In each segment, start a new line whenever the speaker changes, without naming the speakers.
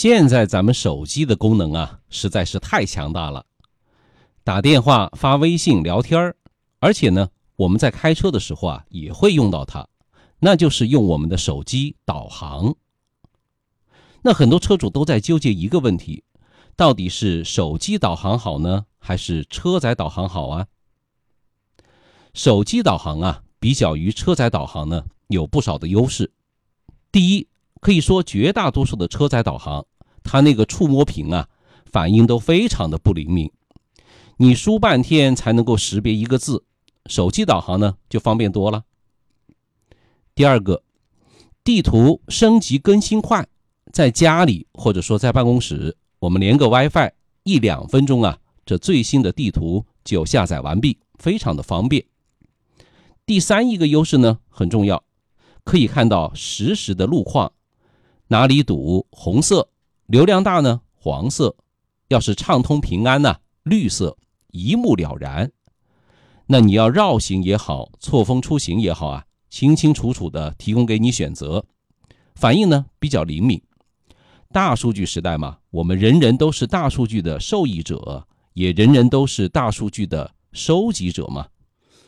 现在咱们手机的功能啊，实在是太强大了，打电话、发微信、聊天，而且呢，我们在开车的时候啊，也会用到它，那就是用我们的手机导航。那很多车主都在纠结一个问题，到底是手机导航好呢，还是车载导航好啊？手机导航啊，比较于车载导航呢，有不少的优势。第一，可以说绝大多数的车载导航，它那个触摸屏啊，反应都非常的不灵敏，你输半天才能够识别一个字，手机导航呢就方便多了。第二个，地图升级更新快。在家里或者说在办公室，我们连个 WiFi，一两分钟啊，这最新的地图就下载完毕，非常的方便。第三一个优势呢很重要，可以看到实时的路况，哪里堵红色，流量大呢黄色，要是畅通平安呢绿色，一目了然。那你要绕行也好，错峰出行也好啊，清清楚楚的提供给你选择，反应呢比较灵敏。大数据时代嘛，我们人人都是大数据的受益者，也人人都是大数据的收集者嘛。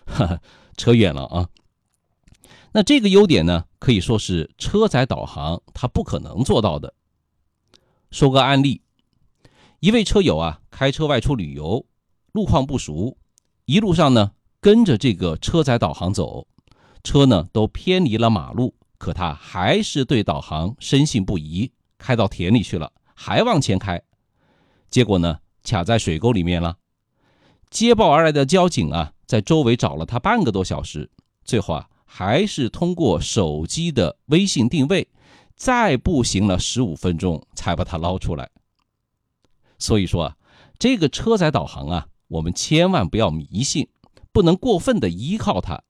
哈哈，扯远了啊。那这个优点呢，可以说是车载导航它不可能做到的。说个案例，一位车友啊，开车外出旅游，路况不熟，一路上呢跟着这个车载导航走，车呢都偏离了马路，可他还是对导航深信不疑。开到田里去了，还往前开，结果呢，卡在水沟里面了。接报而来的交警啊，在周围找了他半个多小时，最后啊，还是通过手机的微信定位，再步行了十五分钟才把它捞出来。所以说啊，这个车载导航啊，我们千万不要迷信，不能过分的依靠它，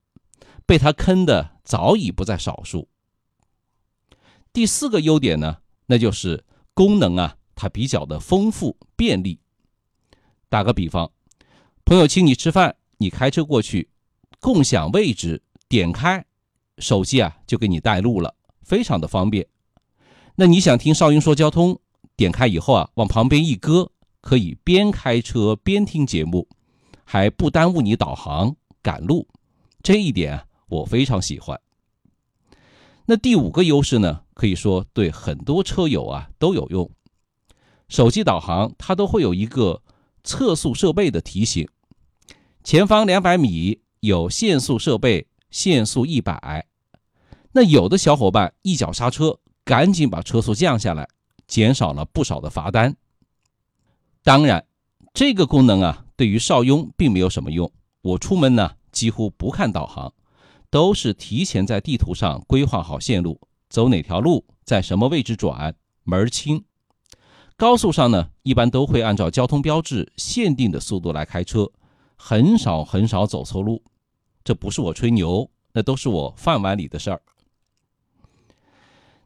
被它坑的早已不在少数。第四个优点呢？那就是功能啊，它比较的丰富便利。打个比方，朋友请你吃饭，你开车过去，共享位置，点开，手机啊就给你带路了，非常的方便。那你想听少云说交通，点开以后啊，往旁边一搁，可以边开车边听节目，还不耽误你导航赶路，这一点啊我非常喜欢。那第五个优势呢？可以说对很多车友啊都有用。手机导航它都会有一个测速设备的提醒，前方两百米有限速设备，限速一百。那有的小伙伴一脚刹车，赶紧把车速降下来，减少了不少的罚单。当然，这个功能啊，对于邵雍并没有什么用。我出门呢，几乎不看导航。都是提前在地图上规划好线路，走哪条路，在什么位置转，门儿清。高速上呢，一般都会按照交通标志限定的速度来开车，很少很少走错路。这不是我吹牛，那都是我饭碗里的事儿。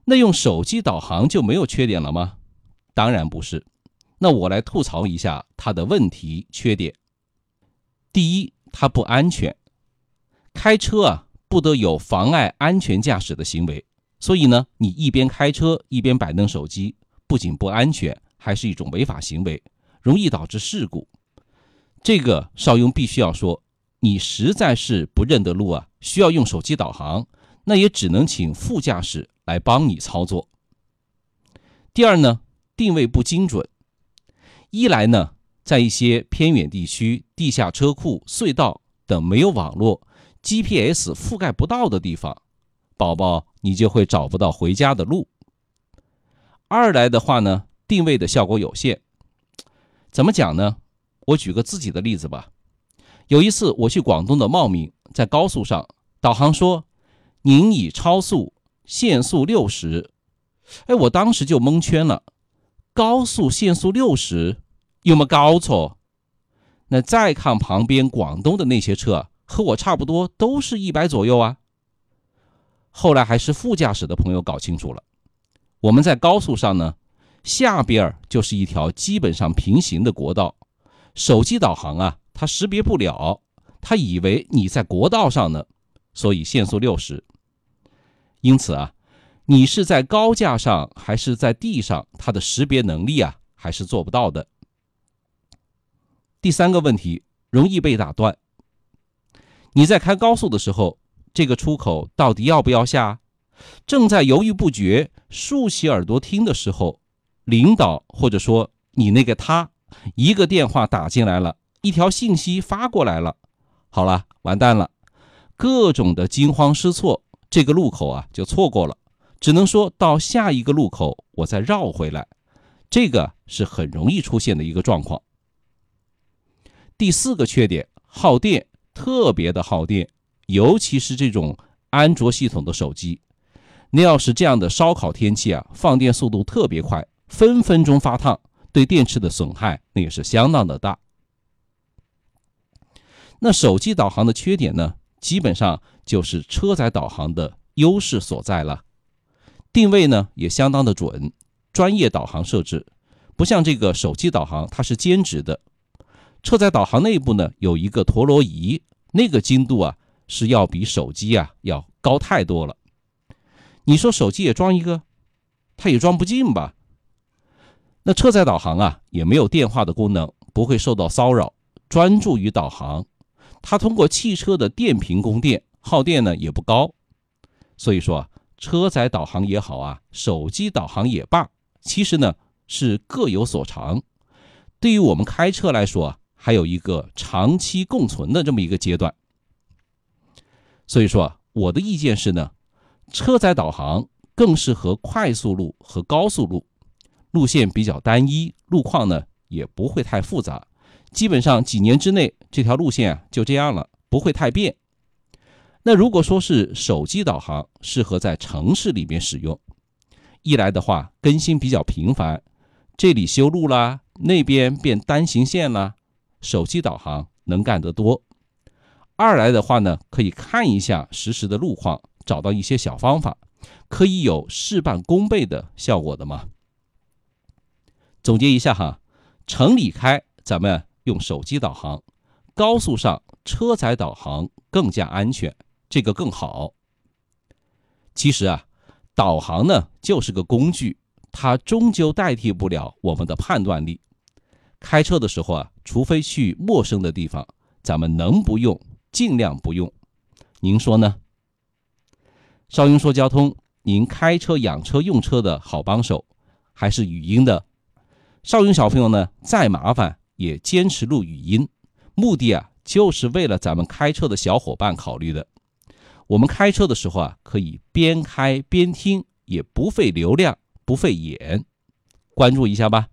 那用手机导航就没有缺点了吗？当然不是。那我来吐槽一下它的问题缺点。第一，它不安全。开车啊。不得有妨碍安全驾驶的行为，所以呢，你一边开车一边摆弄手机，不仅不安全，还是一种违法行为，容易导致事故。这个邵雍必须要说，你实在是不认得路啊，需要用手机导航，那也只能请副驾驶来帮你操作。第二呢，定位不精准，一来呢，在一些偏远地区、地下车库、隧道等没有网络。GPS 覆盖不到的地方，宝宝你就会找不到回家的路。二来的话呢，定位的效果有限。怎么讲呢？我举个自己的例子吧。有一次我去广东的茂名，在高速上，导航说您已超速，限速六十。哎，我当时就蒙圈了。高速限速六十，有没搞错？那再看旁边广东的那些车。和我差不多，都是一百左右啊。后来还是副驾驶的朋友搞清楚了，我们在高速上呢，下边就是一条基本上平行的国道，手机导航啊，它识别不了，它以为你在国道上呢，所以限速六十。因此啊，你是在高架上还是在地上，它的识别能力啊还是做不到的。第三个问题容易被打断。你在开高速的时候，这个出口到底要不要下？正在犹豫不决、竖起耳朵听的时候，领导或者说你那个他，一个电话打进来了，一条信息发过来了，好了，完蛋了，各种的惊慌失措，这个路口啊就错过了，只能说到下一个路口我再绕回来，这个是很容易出现的一个状况。第四个缺点，耗电。特别的耗电，尤其是这种安卓系统的手机。那要是这样的烧烤天气啊，放电速度特别快，分分钟发烫，对电池的损害那也是相当的大。那手机导航的缺点呢，基本上就是车载导航的优势所在了。定位呢也相当的准，专业导航设置，不像这个手机导航，它是兼职的。车载导航内部呢有一个陀螺仪，那个精度啊是要比手机啊要高太多了。你说手机也装一个，它也装不进吧？那车载导航啊也没有电话的功能，不会受到骚扰，专注于导航。它通过汽车的电瓶供电，耗电呢也不高。所以说，车载导航也好啊，手机导航也罢，其实呢是各有所长。对于我们开车来说啊。还有一个长期共存的这么一个阶段，所以说我的意见是呢，车载导航更适合快速路和高速路，路线比较单一，路况呢也不会太复杂，基本上几年之内这条路线啊就这样了，不会太变。那如果说是手机导航，适合在城市里面使用，一来的话更新比较频繁，这里修路啦，那边变单行线啦。手机导航能干得多。二来的话呢，可以看一下实时的路况，找到一些小方法，可以有事半功倍的效果的嘛。总结一下哈，城里开咱们用手机导航，高速上车载导航更加安全，这个更好。其实啊，导航呢就是个工具，它终究代替不了我们的判断力。开车的时候啊，除非去陌生的地方，咱们能不用尽量不用。您说呢？少云说交通，您开车养车用车的好帮手，还是语音的。少云小朋友呢，再麻烦也坚持录语音，目的啊，就是为了咱们开车的小伙伴考虑的。我们开车的时候啊，可以边开边听，也不费流量，不费眼。关注一下吧。